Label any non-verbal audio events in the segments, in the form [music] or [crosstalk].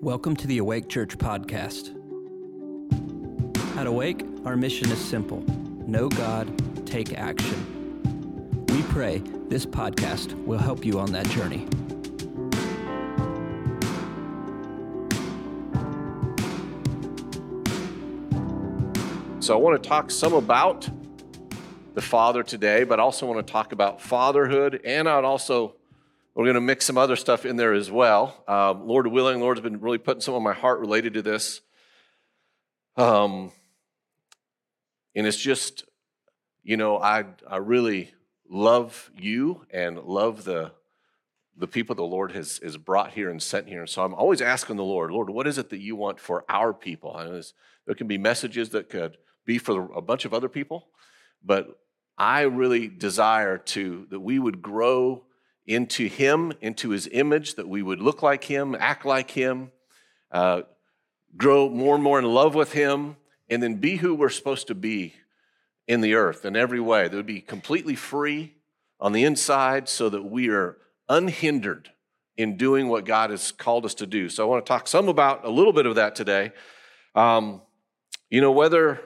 Welcome to the Awake Church podcast. At Awake, our mission is simple know God, take action. We pray this podcast will help you on that journey. So, I want to talk some about the father today, but I also want to talk about fatherhood, and I'd also we're going to mix some other stuff in there as well. Uh, Lord willing, Lord's been really putting some on my heart related to this. Um, and it's just, you know, I I really love you and love the the people the Lord has, has brought here and sent here. And so I'm always asking the Lord, Lord, what is it that you want for our people? Know there can be messages that could be for a bunch of other people, but I really desire to that we would grow into Him, into His image, that we would look like Him, act like Him, uh, grow more and more in love with Him, and then be who we're supposed to be in the earth in every way. That would be completely free on the inside so that we are unhindered in doing what God has called us to do. So I want to talk some about a little bit of that today. Um, you know, whether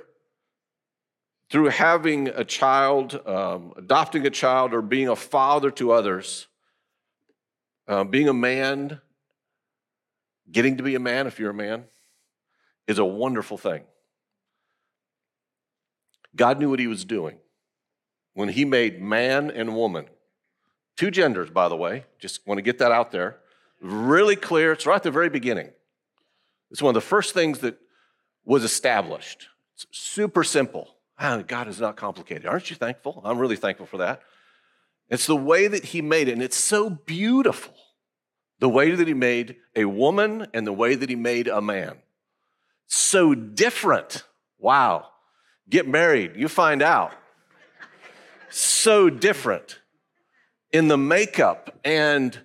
through having a child, um, adopting a child, or being a father to others, uh, being a man, getting to be a man if you're a man, is a wonderful thing. God knew what he was doing when he made man and woman. Two genders, by the way. Just want to get that out there. Really clear. It's right at the very beginning. It's one of the first things that was established. It's super simple. Ah, God is not complicated. Aren't you thankful? I'm really thankful for that. It's the way that he made it, and it's so beautiful. The way that he made a woman and the way that he made a man. So different. Wow. Get married, you find out. so different in the makeup and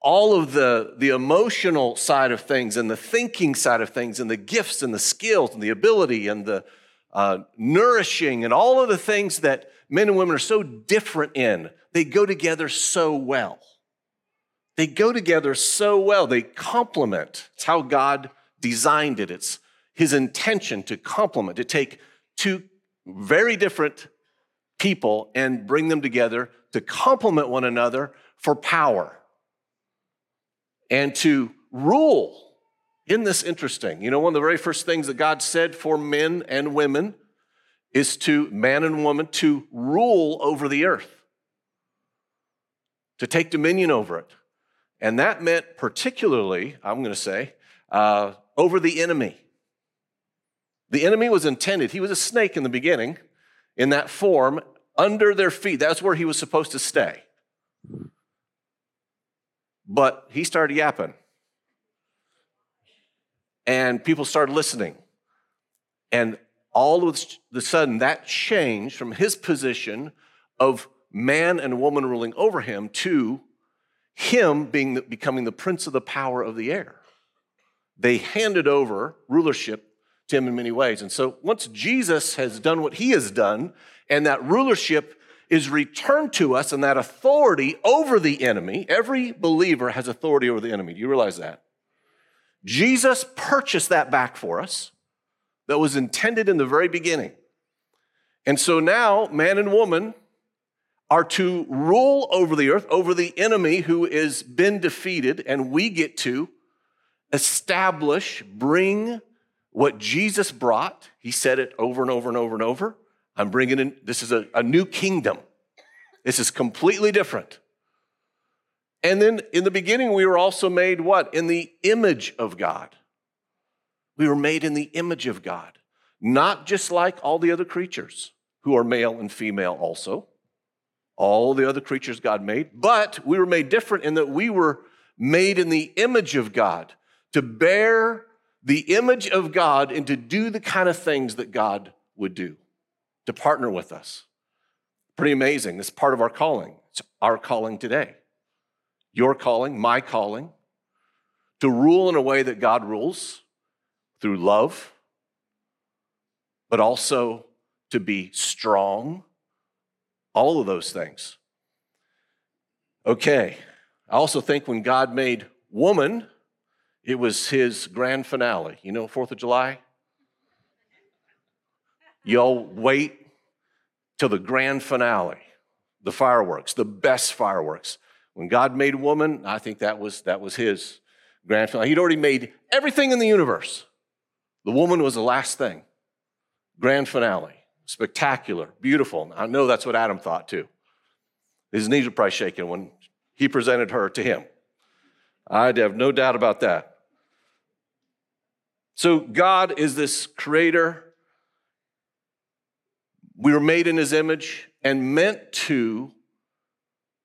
all of the, the emotional side of things and the thinking side of things and the gifts and the skills and the ability and the uh, nourishing and all of the things that men and women are so different in they go together so well. They go together so well. They complement. It's how God designed it. It's his intention to complement, to take two very different people and bring them together to complement one another for power and to rule. Isn't this interesting? You know, one of the very first things that God said for men and women is to man and woman to rule over the earth to take dominion over it. And that meant particularly, I'm going to say, uh, over the enemy. The enemy was intended, he was a snake in the beginning, in that form, under their feet. That's where he was supposed to stay. But he started yapping. And people started listening. And all of a sudden, that changed from his position of man and woman ruling over him to him being the, becoming the prince of the power of the air. They handed over rulership to him in many ways. And so once Jesus has done what he has done, and that rulership is returned to us, and that authority over the enemy, every believer has authority over the enemy. Do you realize that? Jesus purchased that back for us that was intended in the very beginning. And so now, man and woman are to rule over the earth, over the enemy who has been defeated, and we get to establish, bring what Jesus brought. He said it over and over and over and over. I'm bringing in, this is a, a new kingdom. This is completely different. And then in the beginning, we were also made what? In the image of God. We were made in the image of God, not just like all the other creatures who are male and female also all the other creatures God made, but we were made different in that we were made in the image of God to bear the image of God and to do the kind of things that God would do, to partner with us. Pretty amazing. This is part of our calling. It's our calling today. Your calling, my calling, to rule in a way that God rules through love, but also to be strong all of those things. Okay. I also think when God made woman, It was his grand finale. You know, 4th of July? Y'all wait till the grand finale, the fireworks, the best fireworks. When God made woman, I think that was, that was his grand finale. He'd already made everything in the universe. The woman was the last thing. Grand finale. Spectacular, beautiful. I know that's what Adam thought too. His knees were probably shaking when he presented her to him. I have no doubt about that. So, God is this creator. We were made in his image and meant to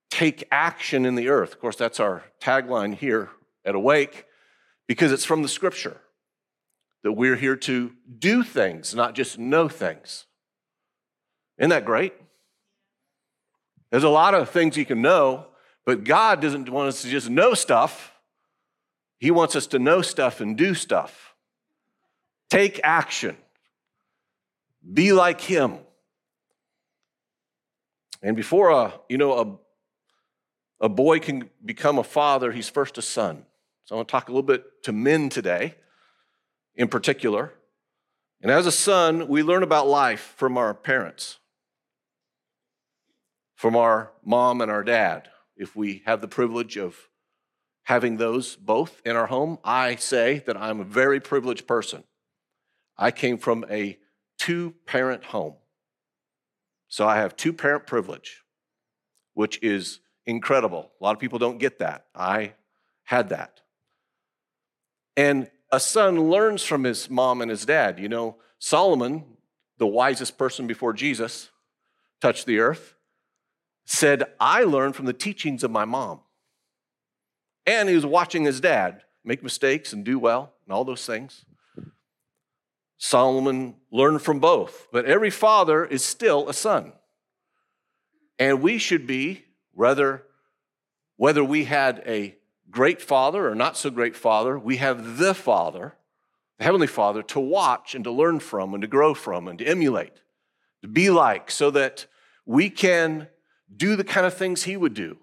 take action in the earth. Of course, that's our tagline here at Awake because it's from the scripture that we're here to do things, not just know things. Isn't that great? There's a lot of things you can know, but God doesn't want us to just know stuff. He wants us to know stuff and do stuff. Take action. Be like Him. And before a, you know, a, a boy can become a father, he's first a son. So I want to talk a little bit to men today in particular. And as a son, we learn about life from our parents, from our mom and our dad. If we have the privilege of having those both in our home, I say that I'm a very privileged person. I came from a two parent home. So I have two parent privilege, which is incredible. A lot of people don't get that. I had that. And a son learns from his mom and his dad. You know, Solomon, the wisest person before Jesus touched the earth, said, I learned from the teachings of my mom. And he was watching his dad make mistakes and do well and all those things. Solomon learned from both, but every father is still a son. And we should be, whether, whether we had a great father or not so great father, we have the Father, the Heavenly Father, to watch and to learn from and to grow from and to emulate, to be like, so that we can do the kind of things He would do.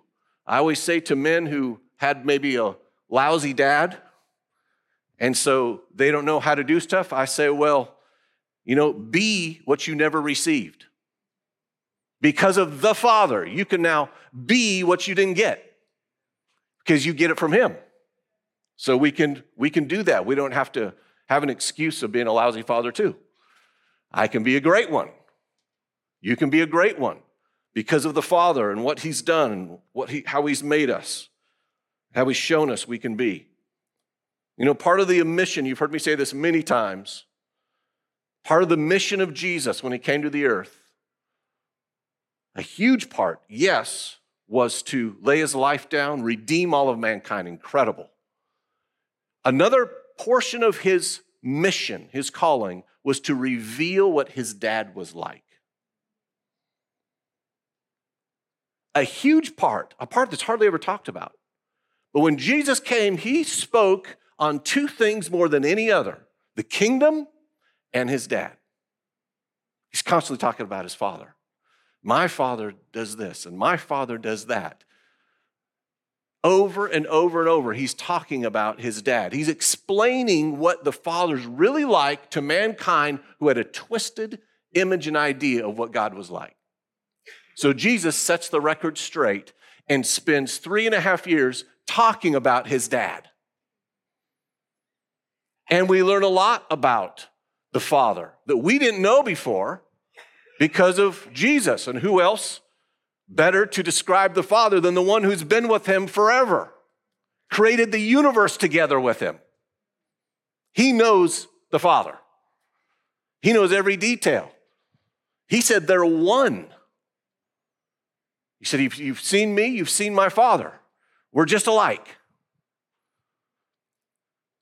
I always say to men who had maybe a lousy dad, and so they don't know how to do stuff, I say, well, you know, be what you never received. Because of the Father, you can now be what you didn't get because you get it from him. So we can we can do that. We don't have to have an excuse of being a lousy father too. I can be a great one. You can be a great one because of the Father and what He's done and what he, how He's made us, how He's shown us we can be. You know, part of the mission, you've heard me say this many times, part of the mission of Jesus when He came to the earth, a huge part, yes, was to lay his life down, redeem all of mankind. Incredible. Another portion of his mission, his calling, was to reveal what his dad was like. A huge part, a part that's hardly ever talked about. But when Jesus came, he spoke on two things more than any other the kingdom and his dad. He's constantly talking about his father. My father does this, and my father does that. Over and over and over, he's talking about his dad. He's explaining what the father's really like to mankind who had a twisted image and idea of what God was like. So Jesus sets the record straight and spends three and a half years talking about his dad. And we learn a lot about the Father that we didn't know before because of Jesus. And who else better to describe the Father than the one who's been with him forever, created the universe together with him? He knows the Father, he knows every detail. He said, They're one. He said, you've seen me, you've seen my Father. We're just alike.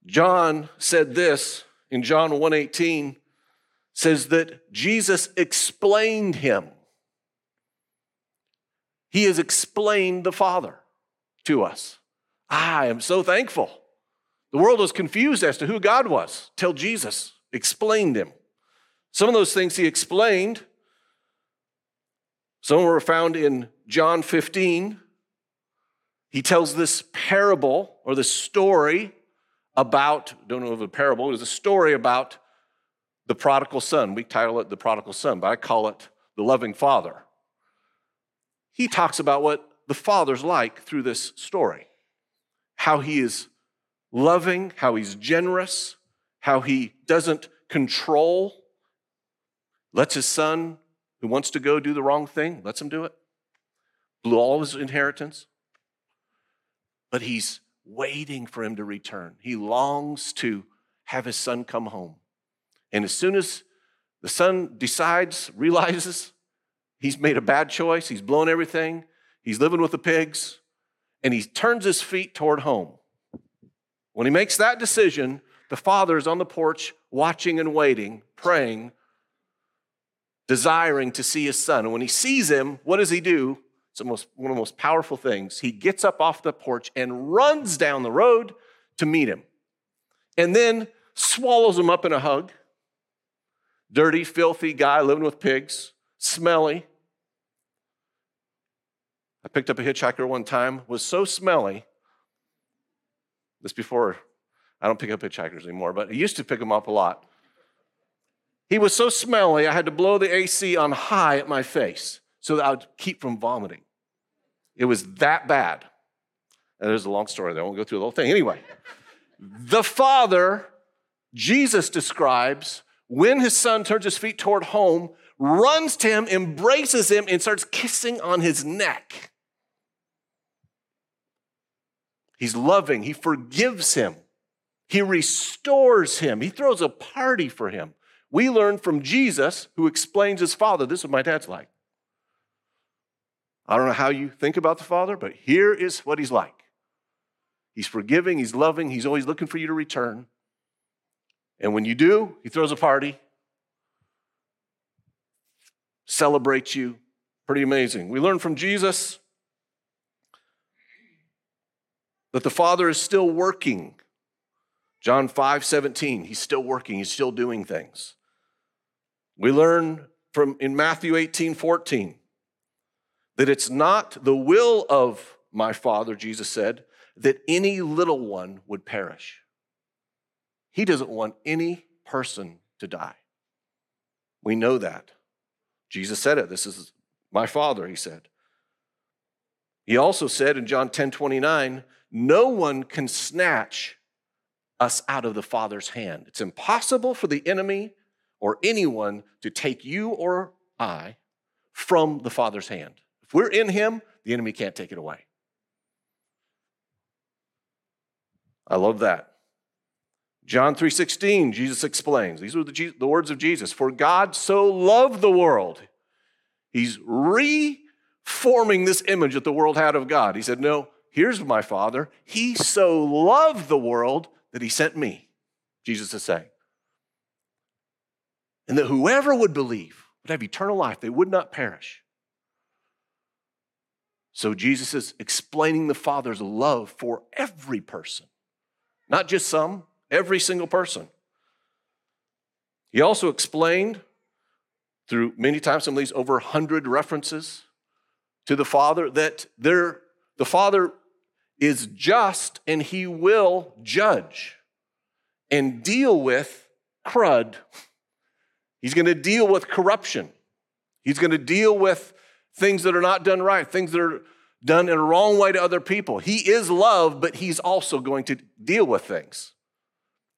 John said this in John 1:18 says that Jesus explained him. He has explained the Father to us. I am so thankful. The world was confused as to who God was till Jesus explained him. Some of those things he explained, some were found in John 15. He tells this parable or the story about, don't know if a parable, it was a story about the prodigal son. We title it The Prodigal Son, but I call it The Loving Father. He talks about what the father's like through this story how he is loving, how he's generous, how he doesn't control, lets his son who wants to go do the wrong thing, lets him do it, blew all his inheritance. But he's waiting for him to return. He longs to have his son come home. And as soon as the son decides, [laughs] realizes he's made a bad choice, he's blown everything, he's living with the pigs, and he turns his feet toward home. When he makes that decision, the father is on the porch watching and waiting, praying, desiring to see his son. And when he sees him, what does he do? It's most, one of the most powerful things. He gets up off the porch and runs down the road to meet him. And then swallows him up in a hug. Dirty, filthy guy living with pigs, smelly. I picked up a hitchhiker one time, was so smelly. This before, I don't pick up hitchhikers anymore, but I used to pick them up a lot. He was so smelly, I had to blow the AC on high at my face so that I would keep from vomiting. It was that bad. And there's a long story there. I won't go through the whole thing. Anyway, the Father, Jesus describes, when his son turns his feet toward home, runs to him, embraces him, and starts kissing on his neck. He's loving, he forgives him, he restores him, he throws a party for him. We learn from Jesus, who explains his father, this is what my dad's like. I don't know how you think about the Father, but here is what He's like He's forgiving, He's loving, He's always looking for you to return. And when you do, He throws a party, celebrates you. Pretty amazing. We learn from Jesus that the Father is still working. John 5 17, He's still working, He's still doing things. We learn from in Matthew 18 14 that it's not the will of my Father, Jesus said, that any little one would perish. He doesn't want any person to die. We know that. Jesus said it. This is my Father, he said. He also said in John 10 29, no one can snatch us out of the Father's hand. It's impossible for the enemy or anyone to take you or I from the Father's hand. If we're in Him, the enemy can't take it away. I love that. John 3:16, Jesus explains. These are the, the words of Jesus. For God so loved the world. He's reforming this image that the world had of God. He said, No, here's my Father. He so loved the world that he sent me. Jesus is saying. And that whoever would believe would have eternal life, they would not perish. So Jesus is explaining the Father's love for every person, not just some, every single person. He also explained through many times, some of these over 100 references to the Father, that there, the Father is just and he will judge and deal with crud. [laughs] He's going to deal with corruption. He's going to deal with things that are not done right, things that are done in a wrong way to other people. He is love, but he's also going to deal with things.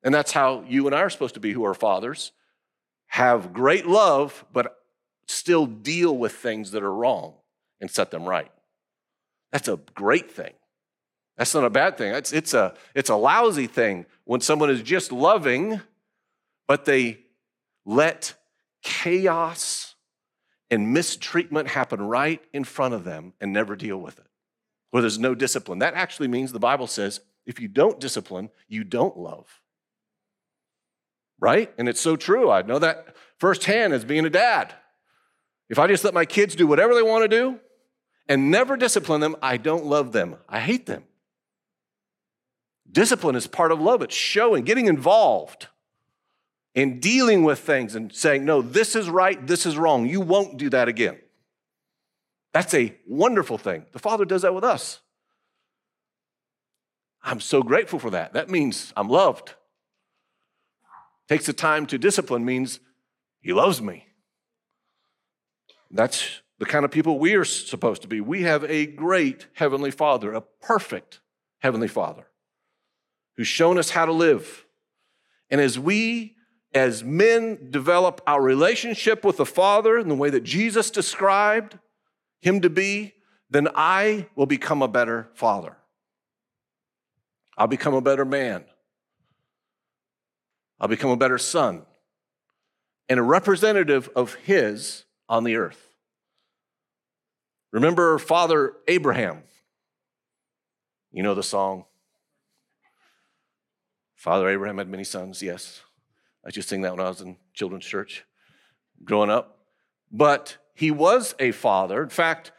And that's how you and I are supposed to be, who are fathers. Have great love, but still deal with things that are wrong and set them right. That's a great thing. That's not a bad thing. It's, it's, a, it's a lousy thing when someone is just loving, but they let chaos and mistreatment happen right in front of them and never deal with it, where there's no discipline. That actually means the Bible says if you don't discipline, you don't love. Right? And it's so true. I know that firsthand as being a dad. If I just let my kids do whatever they want to do and never discipline them, I don't love them. I hate them. Discipline is part of love. It's showing, getting involved in dealing with things and saying, no, this is right, this is wrong. You won't do that again. That's a wonderful thing. The Father does that with us. I'm so grateful for that. That means I'm loved. Takes the time to discipline means he loves me. That's the kind of people we are supposed to be. We have a great Heavenly Father, a perfect Heavenly Father who's shown us how to live. And as we, as men, develop our relationship with the Father in the way that Jesus described Him to be, then I will become a better father. I'll become a better man. I'll become a better son and a representative of His on the earth. Remember Father Abraham. You know the song. Father Abraham had many sons, yes. I just sing that when I was in children's church growing up. But he was a father. In fact,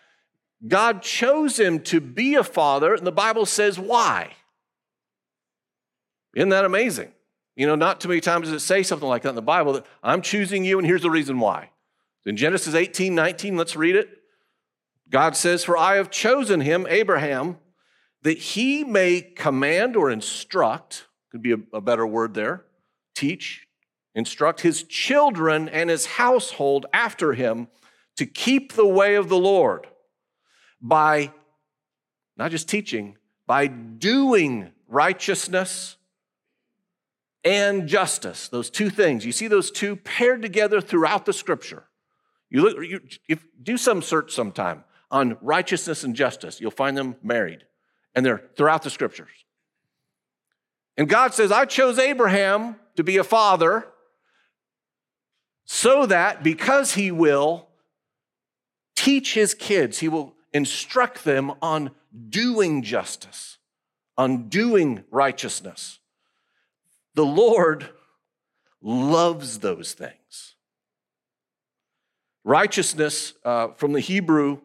God chose him to be a father, and the Bible says why. Isn't that amazing? You know, not too many times does it say something like that in the Bible that I'm choosing you, and here's the reason why. In Genesis 18 19, let's read it. God says, For I have chosen him, Abraham, that he may command or instruct, could be a, a better word there, teach, instruct his children and his household after him to keep the way of the Lord by not just teaching, by doing righteousness and justice. Those two things. You see those two paired together throughout the scripture. You look, you, if, do some search sometime on righteousness and justice. You'll find them married, and they're throughout the scriptures. And God says, I chose Abraham to be a father so that because he will teach his kids, he will instruct them on doing justice, on doing righteousness. The Lord loves those things. Righteousness uh, from the Hebrew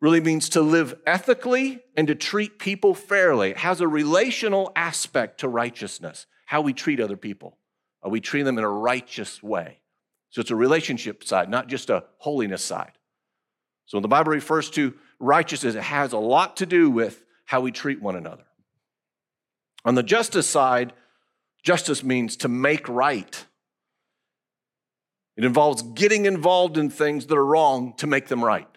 really means to live ethically and to treat people fairly. It has a relational aspect to righteousness, how we treat other people. Are we treating them in a righteous way? So it's a relationship side, not just a holiness side. So when the Bible refers to righteousness, it has a lot to do with how we treat one another. On the justice side, justice means to make right. It involves getting involved in things that are wrong to make them right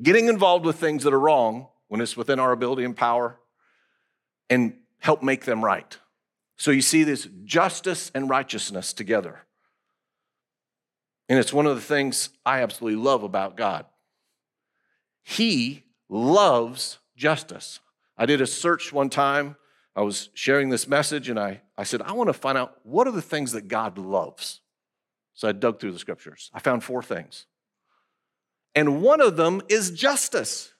getting involved with things that are wrong when it's within our ability and power and help make them right. So you see this justice and righteousness together. And it's one of the things I absolutely love about God. He loves justice. I did a search one time. I was sharing this message and I, I said, I want to find out what are the things that God loves. So I dug through the scriptures. I found four things and one of them is justice.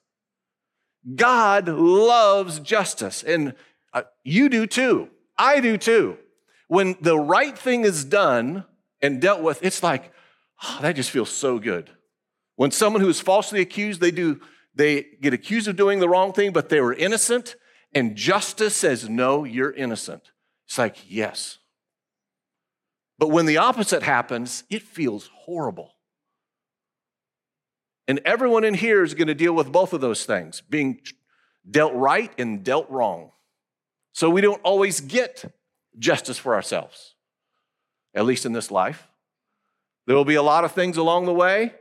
God loves justice, and uh, you do too. I do too. When the right thing is done and dealt with, it's like, oh, [sighs] that just feels so good. When someone who is falsely accused, they do, they get accused of doing the wrong thing, but they were innocent, and justice says, no, you're innocent. It's like, yes. But when the opposite happens, it feels horrible. And everyone in here is going to deal with both of those things being dealt right and dealt wrong. So we don't always get justice for ourselves, at least in this life. There will be a lot of things along the way,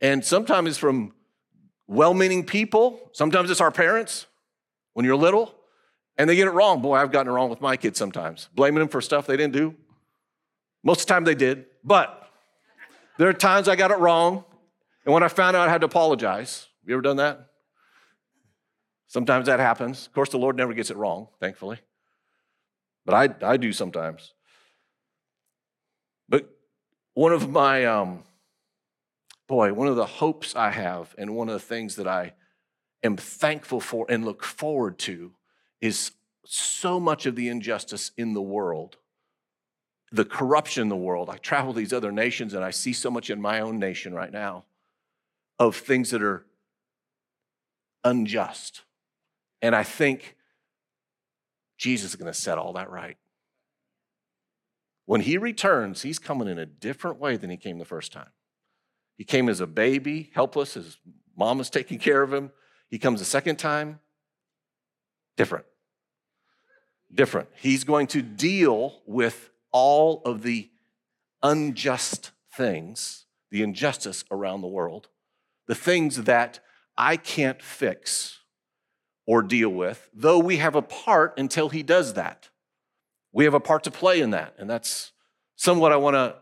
and sometimes it's from well meaning people, sometimes it's our parents when you're little, and they get it wrong. Boy, I've gotten it wrong with my kids sometimes, blaming them for stuff they didn't do. Most of the time they did, but there are times I got it wrong, and when I found out I had to apologize, you ever done that? Sometimes that happens. Of course, the Lord never gets it wrong, thankfully. But I, I do sometimes. But one of my, um, boy, one of the hopes I have, and one of the things that I am thankful for and look forward to is so much of the injustice in the world, the corruption in the world. I travel these other nations and I see so much in my own nation right now of things that are unjust. And I think Jesus is going to set all that right. When he returns, he's coming in a different way than he came the first time. He came as a baby, helpless, his mom is taking care of him. He comes a second time, different. Different. He's going to deal with all of the unjust things, the injustice around the world, the things that I can't fix or deal with, though we have a part until he does that. We have a part to play in that. And that's somewhat I want to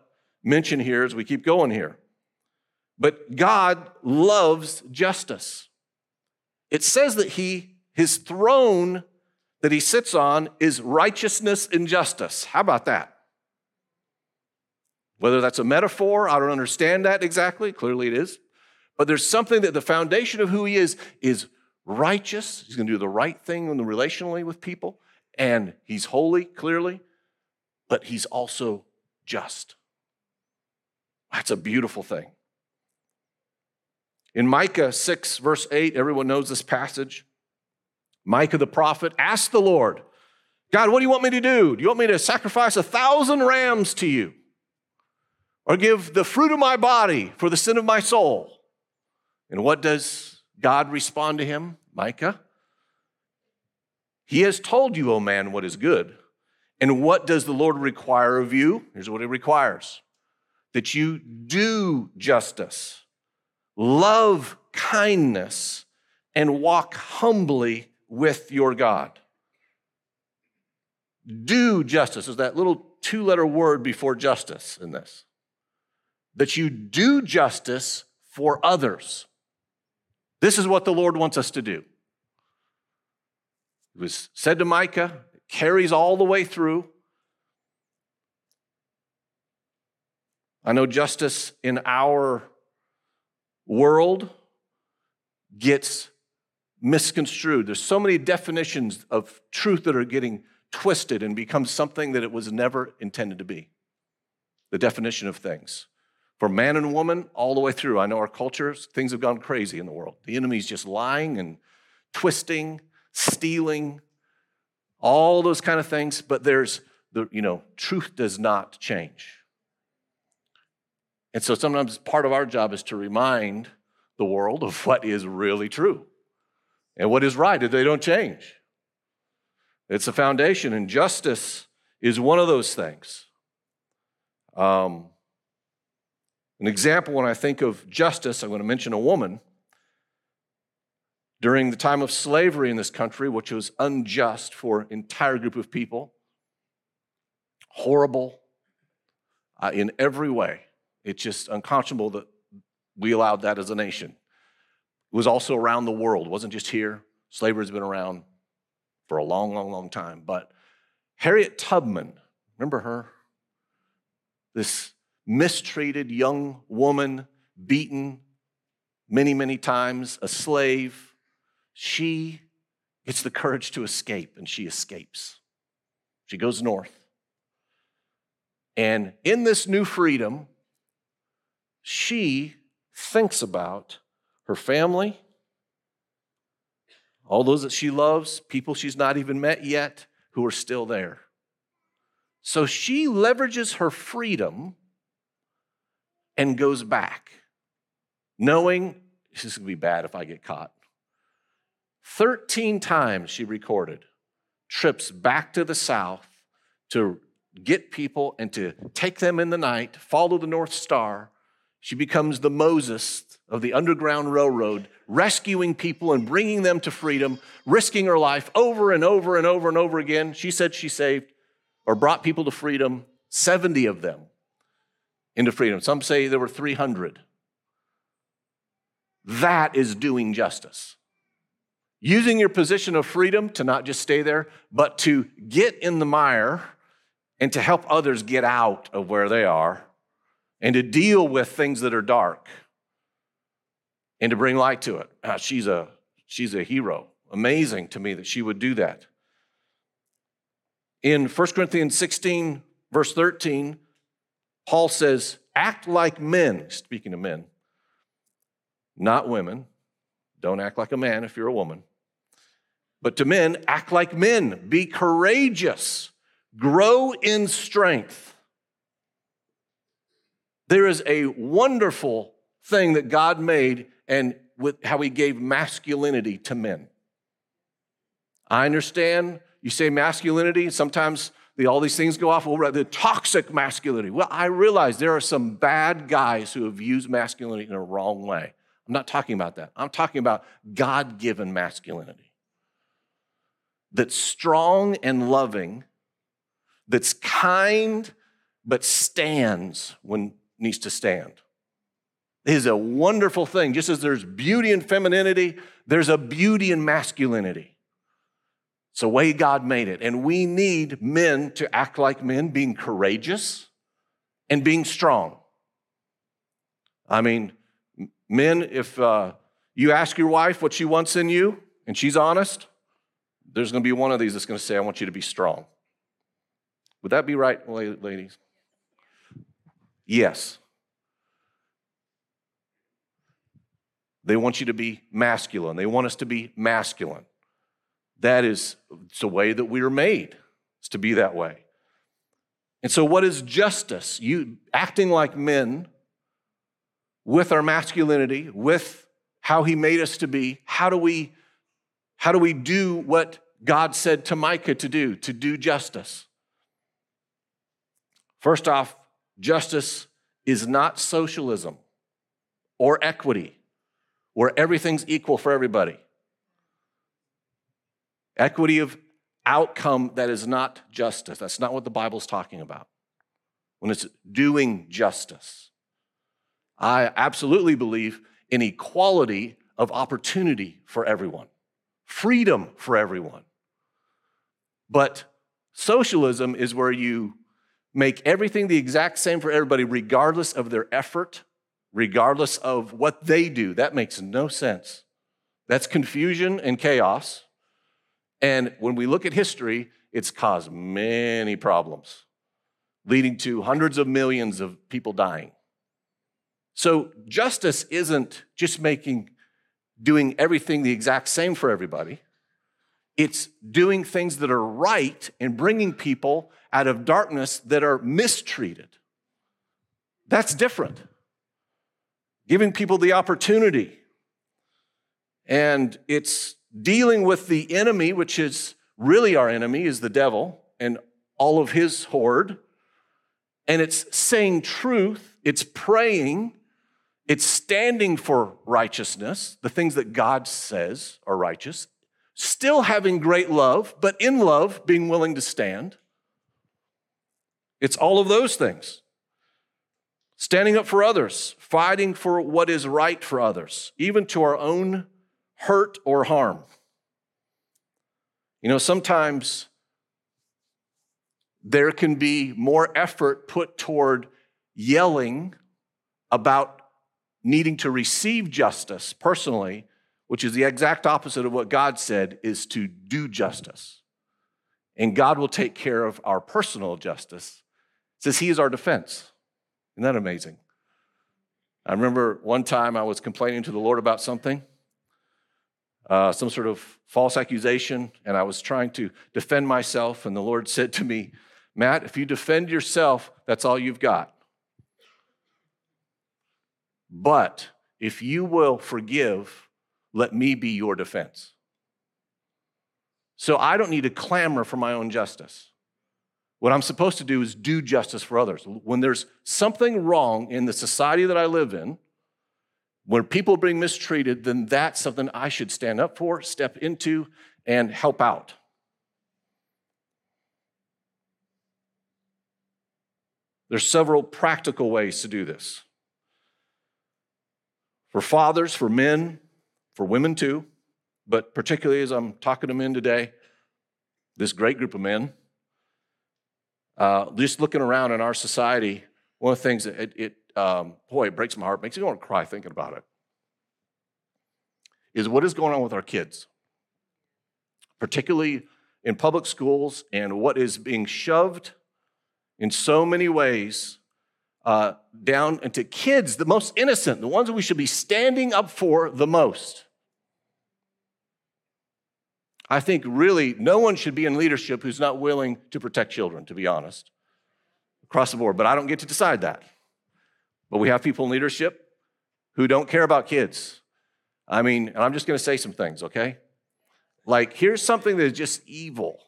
mention here as we keep going here. But God loves justice. It says that he, his throne that he sits on is righteousness and justice. How about that? Whether that's a metaphor, I don't understand that exactly. Clearly it is. But there's something that the foundation of who he is is righteous. He's going to do the right thing in the relationally with people. And he's holy, clearly. But he's also just. That's a beautiful thing. In Micah 6, verse 8, everyone knows this passage. Micah the prophet asked the Lord, God, what do you want me to do? Do you want me to sacrifice a thousand rams to you? Or give the fruit of my body for the sin of my soul? And what does God respond to him? Micah, He has told you, O man, what is good. And what does the Lord require of you? Here's what He requires that you do justice, love kindness, and walk humbly with your God. Do justice is that little two letter word before justice in this. That you do justice for others. This is what the Lord wants us to do. It was said to Micah, it carries all the way through. I know justice in our world gets misconstrued. There's so many definitions of truth that are getting twisted and become something that it was never intended to be. The definition of things. For man and woman, all the way through. I know our cultures, things have gone crazy in the world. The enemy's just lying and twisting, stealing, all those kind of things. But there's the, you know, truth does not change. And so sometimes part of our job is to remind the world of what is really true and what is right, that they don't change. It's a foundation, and justice is one of those things. Um, an example when I think of justice, I'm going to mention a woman. During the time of slavery in this country, which was unjust for an entire group of people, horrible uh, in every way. It's just unconscionable that we allowed that as a nation. It was also around the world, it wasn't just here. Slavery has been around for a long, long, long time. But Harriet Tubman, remember her? This mistreated young woman, beaten many, many times, a slave. She gets the courage to escape, and she escapes. She goes north. And in this new freedom, she thinks about her family, all those that she loves, people she's not even met yet who are still there. So she leverages her freedom and goes back, knowing this is going to be bad if I get caught. 13 times she recorded trips back to the south to get people and to take them in the night, follow the North Star. She becomes the Moses of the Underground Railroad, rescuing people and bringing them to freedom, risking her life over and over and over and over again. She said she saved or brought people to freedom, 70 of them into freedom. Some say there were 300. That is doing justice. Using your position of freedom to not just stay there, but to get in the mire and to help others get out of where they are and to deal with things that are dark and to bring light to it. Uh, she's, a, she's a hero. Amazing to me that she would do that. In 1 Corinthians 16, verse 13, Paul says, act like men, speaking of men, not women. Don't act like a man if you're a woman. But to men, act like men. Be courageous. Grow in strength. There is a wonderful thing that God made and with how he gave masculinity to men. I understand you say masculinity, sometimes the, all these things go off. Well, the toxic masculinity. Well, I realize there are some bad guys who have used masculinity in a wrong way. I'm not talking about that. I'm talking about God given masculinity that's strong and loving, that's kind, but stands when needs to stand. It is a wonderful thing. Just as there's beauty in femininity, there's a beauty in masculinity. It's the way God made it. And we need men to act like men, being courageous and being strong. I mean, men, if uh, you ask your wife what she wants in you and she's honest, there's going to be one of these that's going to say, I want you to be strong. Would that be right, ladies? Yes. They want you to be masculine. They want us to be masculine. That is it's the way that we are made. It's to be that way. And so, what is justice? You acting like men with our masculinity, with how he made us to be. How do we how do we do what God said to Micah to do, to do justice? First off, justice is not socialism or equity where everything's equal for everybody. Equity of outcome that is not justice. That's not what the Bible's talking about. When it's doing justice, I absolutely believe in equality of opportunity for everyone, freedom for everyone. But socialism is where you make everything the exact same for everybody, regardless of their effort, regardless of what they do. That makes no sense. That's confusion and chaos. And when we look at history, it's caused many problems, leading to hundreds of millions of people dying. So justice isn't just making doing everything the exact same for everybody. It's doing things that are right and bringing people out of darkness that are mistreated. That's different giving people the opportunity. And it's dealing with the enemy, which is really our enemy, is the devil and all of his horde. And it's saying truth, it's praying, it's standing for righteousness, the things that God says are righteous, still having great love, but in love, being willing to stand. It's all of those things. Standing up for others, fighting for what is right for others, even to our own hurt or harm. You know, sometimes there can be more effort put toward yelling about needing to receive justice personally, which is the exact opposite of what God said is to do justice. And God will take care of our personal justice. It says he is our defense. Isn't that amazing? I remember one time I was complaining to the Lord about something, uh, some sort of false accusation, and I was trying to defend myself. And the Lord said to me, Matt, if you defend yourself, that's all you've got. But if you will forgive, let me be your defense. So I don't need to clamor for my own justice. What I'm supposed to do is do justice for others. When there's something wrong in the society that I live in, when people are being mistreated, then that's something I should stand up for, step into, and help out. There's several practical ways to do this. For fathers, for men, for women too, but particularly as I'm talking to men today, this great group of men, uh, just looking around in our society, one of the things that it, it um, boy, it breaks my heart, makes me want to cry thinking about it, is what is going on with our kids, particularly in public schools, and what is being shoved in so many ways uh, down into kids, the most innocent, the ones that we should be standing up for the most. I think really no one should be in leadership who's not willing to protect children, to be honest, across the board. But I don't get to decide that. But we have people in leadership who don't care about kids. I mean, and I'm just going to say some things, okay? Like, here's something that is just evil.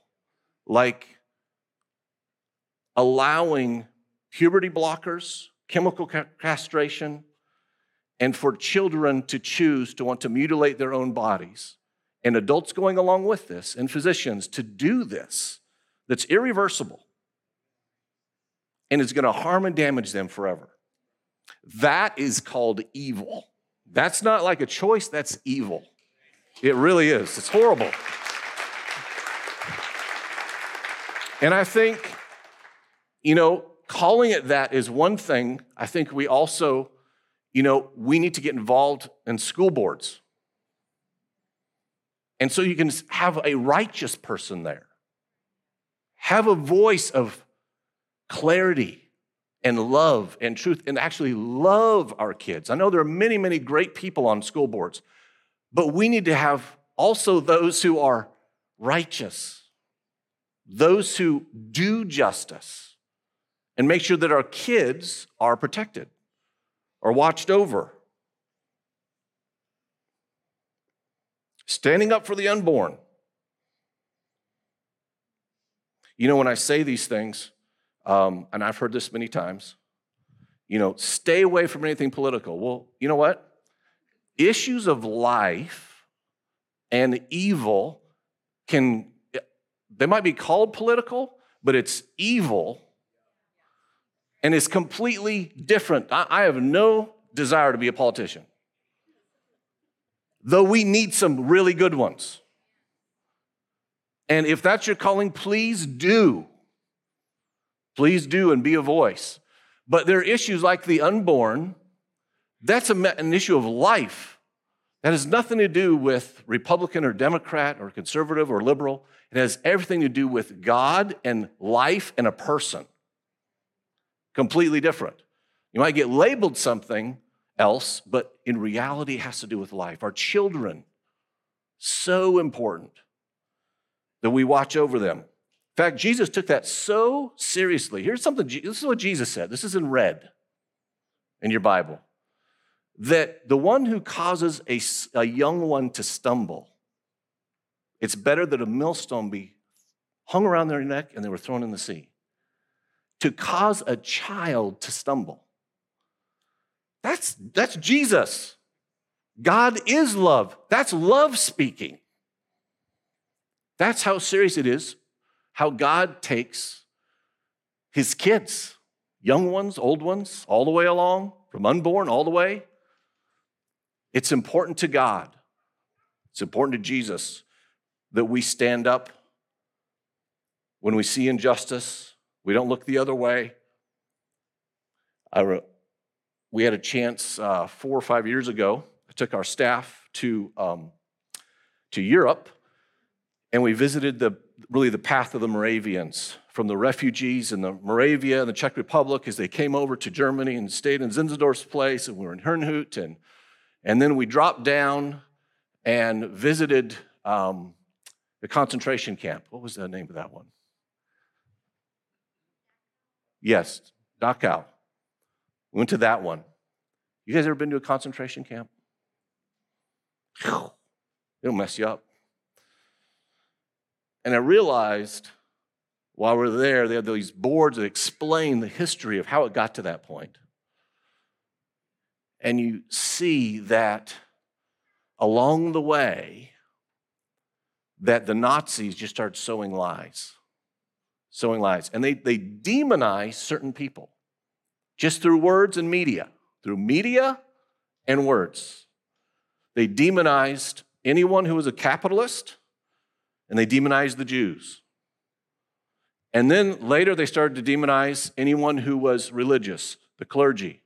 like allowing puberty blockers, chemical castration, and for children to choose to want to mutilate their own bodies, and adults going along with this, and physicians to do this that's irreversible and is going to harm and damage them forever. That is called evil. That's not like a choice, that's evil. It really is. It's horrible. And I think, you know, calling it that is one thing. I think we also, you know, we need to get involved in school boards. And so you can have a righteous person there, have a voice of clarity and love and truth, and actually love our kids. I know there are many, many great people on school boards, but we need to have also those who are righteous, those who do justice, and make sure that our kids are protected or watched over. Standing up for the unborn. You know, when I say these things, um, and I've heard this many times, you know, stay away from anything political. Well, you know what? Issues of life and evil can, they might be called political, but it's evil and it's completely different. I, I have no desire to be a politician, though we need some really good ones. And if that's your calling, please do. Please do and be a voice. But there are issues like the unborn, that's a, an issue of life. That has nothing to do with Republican or Democrat or conservative or liberal. It has everything to do with God and life and a person completely different. You might get labeled something else, but in reality, it has to do with life. Our children, so important that we watch over them. In fact, Jesus took that so seriously. Here's something, this is what Jesus said. This is in red in your Bible. That the one who causes a, a young one to stumble, it's better that a millstone be hung around their neck and they were thrown in the sea to cause a child to stumble. That's, that's Jesus. God is love. That's love speaking. That's how serious it is, how God takes his kids, young ones, old ones, all the way along, from unborn all the way. It's important to God, it's important to Jesus that we stand up when we see injustice, we don't look the other way. I, we had a chance uh, four or five years ago. I took our staff to, um, to Europe, and we visited the, really the path of the Moravians from the refugees in the Moravia and the Czech Republic as they came over to Germany and stayed in Zinzendorf's place, and we were in Herrnhut, and, and then we dropped down and visited um, the concentration camp. What was the name of that one? Yes, Dachau. We went to that one. You guys ever been to a concentration camp? It'll mess you up. And I realized while we are there, they had these boards that explain the history of how it got to that point. And you see that along the way, that the Nazis just started sowing lies sowing lies. And they, they demonize certain people just through words and media, through media and words. They demonized anyone who was a capitalist, and they demonized the Jews. And then later they started to demonize anyone who was religious, the clergy.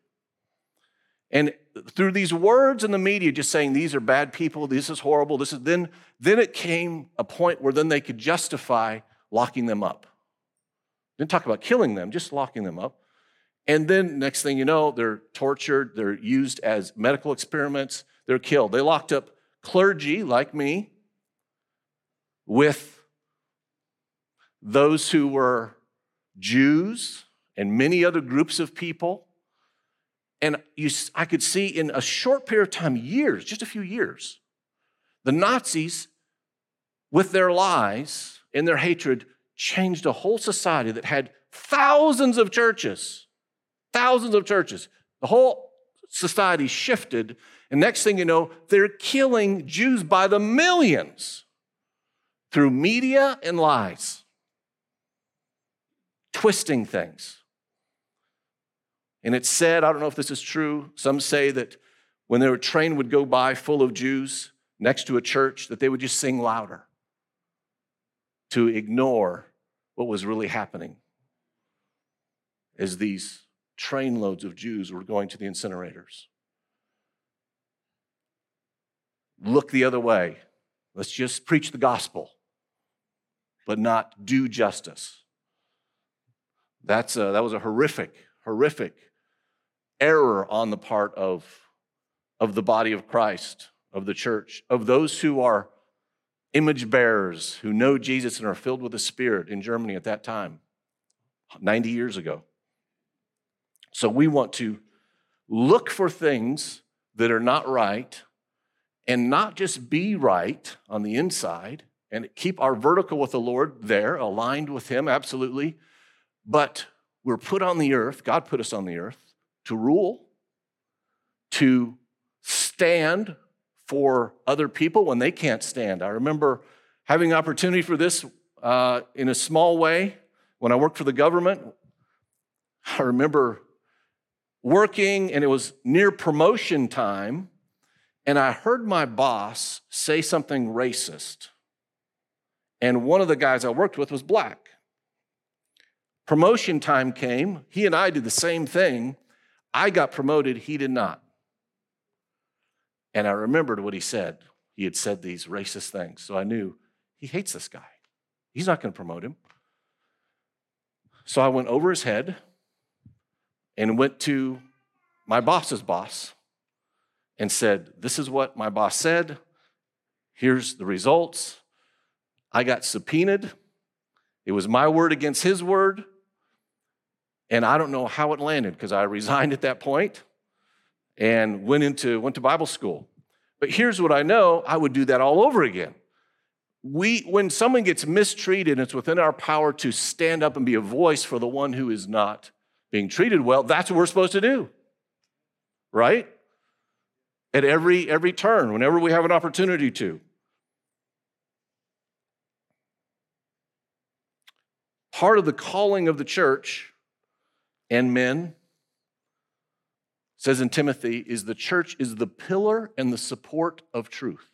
And through these words in the media, just saying these are bad people, this is horrible, this is then, then it came a point where then they could justify locking them up. Didn't talk about killing them, just locking them up. And then next thing you know, they're tortured, they're used as medical experiments, they're killed. They locked up clergy like me with those who were Jews and many other groups of people. And you, I could see in a short period of time, years, just a few years, the Nazis, with their lies and their hatred, changed a whole society that had thousands of churches, thousands of churches. The whole society shifted. And next thing you know, they're killing Jews by the millions through media and lies, twisting things. And it's said, I don't know if this is true, some say that when their train would go by full of Jews next to a church, that they would just sing louder to ignore what was really happening as these trainloads of Jews were going to the incinerators. Look the other way. Let's just preach the gospel, but not do justice. That's a, that was a horrific, horrific error on the part of, of the body of Christ, of the church, of those who are image bearers, who know Jesus and are filled with the Spirit in Germany at that time, 90 years ago. So we want to look for things that are not right and not just be right on the inside and keep our vertical with the Lord there, aligned with Him, absolutely. But we're put on the earth, God put us on the earth to rule, to stand for other people when they can't stand. I remember having opportunity for this uh, in a small way when I worked for the government. I remember working and it was near promotion time, and I heard my boss say something racist. And one of the guys I worked with was black. Promotion time came. He and I did the same thing. I got promoted, he did not. And I remembered what he said. He had said these racist things. So I knew he hates this guy. He's not going to promote him. So I went over his head and went to my boss's boss and said, This is what my boss said. Here's the results. I got subpoenaed. It was my word against his word. And I don't know how it landed because I resigned at that point and went into went to Bible school. But here's what I know, I would do that all over again. We when someone gets mistreated, it's within our power to stand up and be a voice for the one who is not being treated well. That's what we're supposed to do. Right? At every every turn, whenever we have an opportunity to. Part of the calling of the church and men says in Timothy, is the church is the pillar and the support of truth.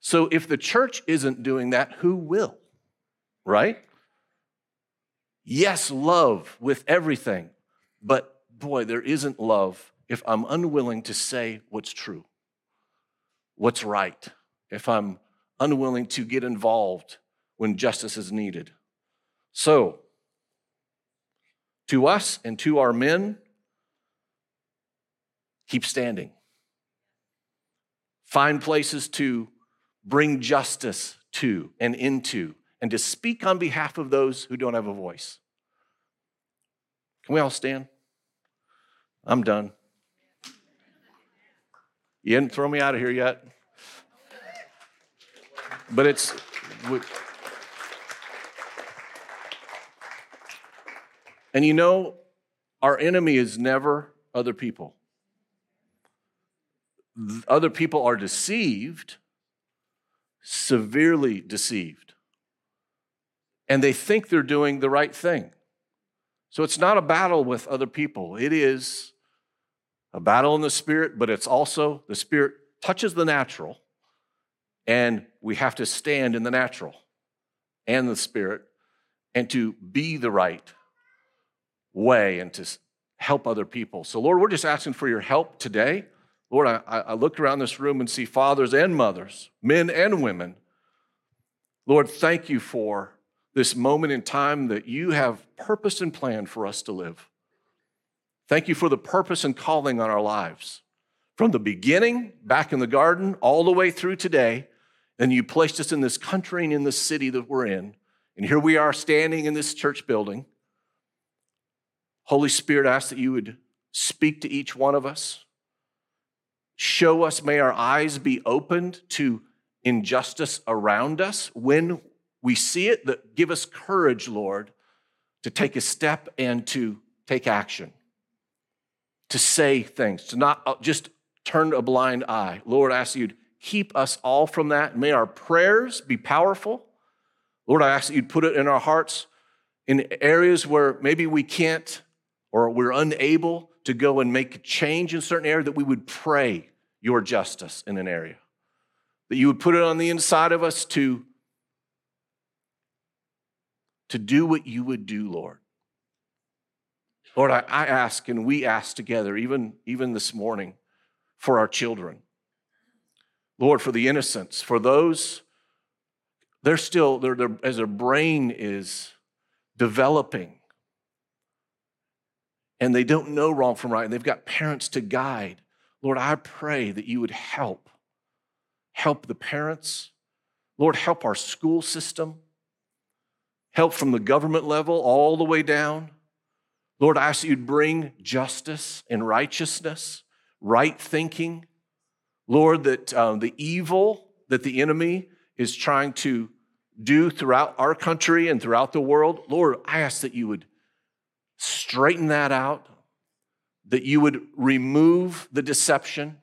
So if the church isn't doing that, who will? Right? Yes, love with everything, but boy, there isn't love if I'm unwilling to say what's true, what's right, if I'm unwilling to get involved when justice is needed. So, to us and to our men, keep standing. Find places to bring justice to and into, and to speak on behalf of those who don't have a voice. Can we all stand? I'm done. You didn't throw me out of here yet. But it's. And you know, our enemy is never other people. Other people are deceived, severely deceived, and they think they're doing the right thing. So it's not a battle with other people, it is a battle in the spirit, but it's also the spirit touches the natural, and we have to stand in the natural and the spirit and to be the right way and to help other people. So, Lord, we're just asking for your help today. Lord, I, I look around this room and see fathers and mothers, men and women. Lord, thank you for this moment in time that you have purpose and plan for us to live. Thank you for the purpose and calling on our lives. From the beginning, back in the garden, all the way through today, and you placed us in this country and in this city that we're in. And here we are standing in this church building. Holy Spirit, I ask that you would speak to each one of us. Show us, may our eyes be opened to injustice around us when we see it that give us courage, Lord, to take a step and to take action, to say things, to not uh, just turn a blind eye. Lord, I ask you to keep us all from that. May our prayers be powerful. Lord, I ask that you'd put it in our hearts in areas where maybe we can't or we're unable to go and make a change in certain area that we would pray your justice in an area. That you would put it on the inside of us to, to do what you would do, Lord. Lord, I, I ask and we ask together, even, even this morning, for our children. Lord, for the innocents, for those, they're still, they're, they're, as their brain is developing and they don't know wrong from right, and they've got parents to guide. Lord, I pray that you would help. Help the parents. Lord, help our school system. Help from the government level all the way down. Lord, I ask that you'd bring justice and righteousness, right thinking. Lord, that um, the evil that the enemy is trying to do throughout our country and throughout the world, Lord, I ask that you would straighten that out, that you would remove the deception.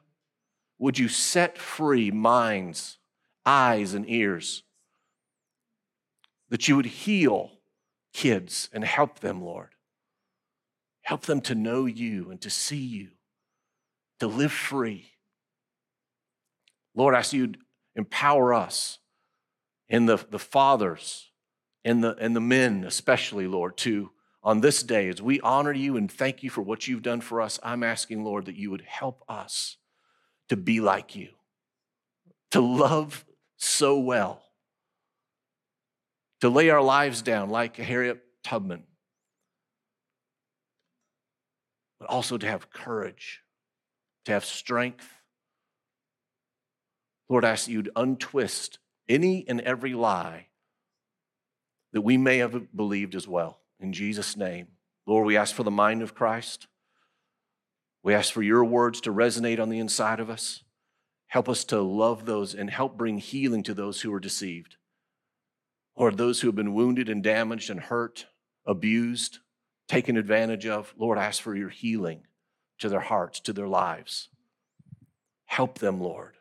Would you set free minds, eyes, and ears? That you would heal kids and help them, Lord. Help them to know you and to see you, to live free. Lord, I ask you empower us and the, the fathers and the, and the men, especially, Lord, to on this day, as we honor you and thank you for what you've done for us, I'm asking, Lord, that you would help us to be like you, to love so well, to lay our lives down like Harriet Tubman, but also to have courage, to have strength. Lord, I ask you to untwist any and every lie that we may have believed as well. In Jesus' name. Lord, we ask for the mind of Christ. We ask for your words to resonate on the inside of us. Help us to love those and help bring healing to those who are deceived. Lord, those who have been wounded and damaged and hurt, abused, taken advantage of. Lord, ask for your healing to their hearts, to their lives. Help them, Lord.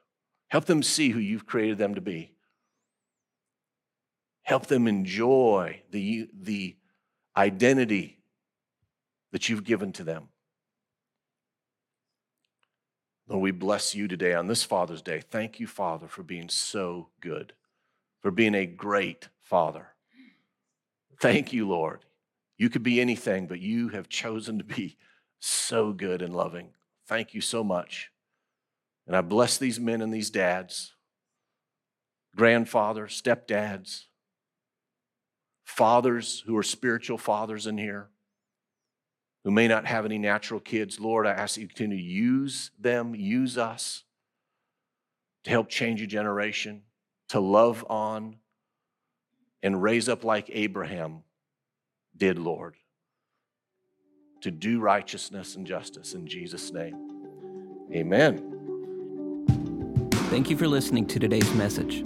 Help them see who you've created them to be. Help them enjoy the, the identity that you've given to them. Lord, we bless you today on this Father's Day. Thank you, Father, for being so good, for being a great Father. Thank you, Lord. You could be anything, but you have chosen to be so good and loving. Thank you so much. And I bless these men and these dads, grandfathers, stepdads, fathers who are spiritual fathers in here who may not have any natural kids, Lord, I ask that you continue to use them, use us to help change a generation, to love on and raise up like Abraham did, Lord, to do righteousness and justice in Jesus' name. Amen. Thank you for listening to today's message.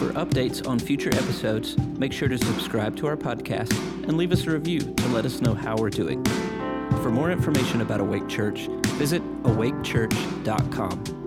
For updates on future episodes, make sure to subscribe to our podcast and leave us a review to let us know how we're doing. For more information about Awake Church, visit awakechurch.com.